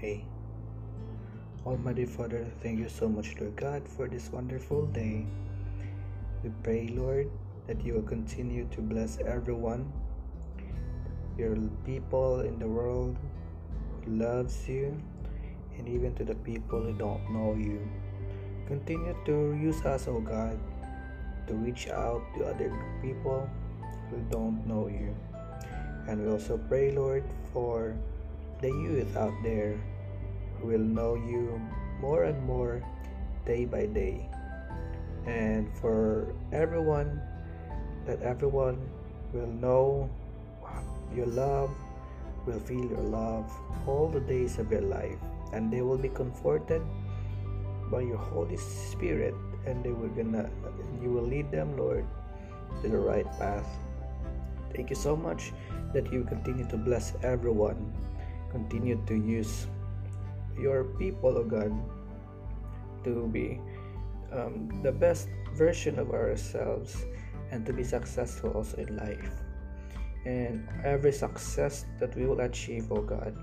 pray. Almighty Father, thank you so much, Lord God, for this wonderful day. We pray, Lord, that you will continue to bless everyone, your people in the world who loves you, and even to the people who don't know you. Continue to use us, O oh God, to reach out to other people who don't know you. And we also pray, Lord, for the youth out there will know you more and more day by day. And for everyone, that everyone will know your love, will feel your love all the days of your life, and they will be comforted by your Holy Spirit, and they will gonna, you will lead them, Lord, to the right path. Thank you so much that you continue to bless everyone. Continue to use your people, oh God, to be um, the best version of ourselves and to be successful also in life. And every success that we will achieve, oh God,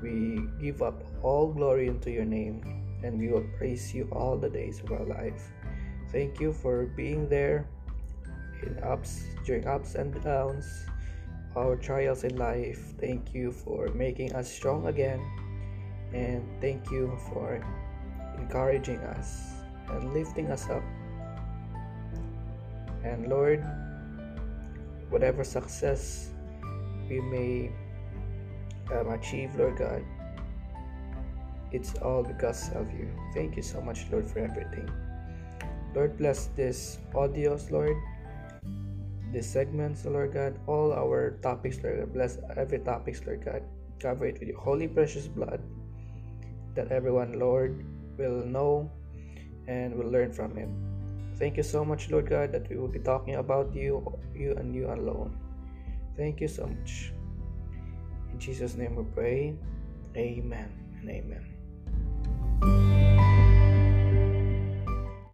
we give up all glory into your name and we will praise you all the days of our life. Thank you for being there in ups during ups and downs, our trials in life. Thank you for making us strong again, and thank you for encouraging us and lifting us up. And Lord, whatever success we may um, achieve, Lord God, it's all because of you. Thank you so much, Lord, for everything. Lord, bless this audios, Lord these segments, Lord God, all our topics, Lord God. Bless every topics, Lord God. Cover it with your holy precious blood that everyone, Lord, will know and will learn from him. Thank you so much, Lord God, that we will be talking about you, you and you alone. Thank you so much. In Jesus' name we pray. Amen and amen.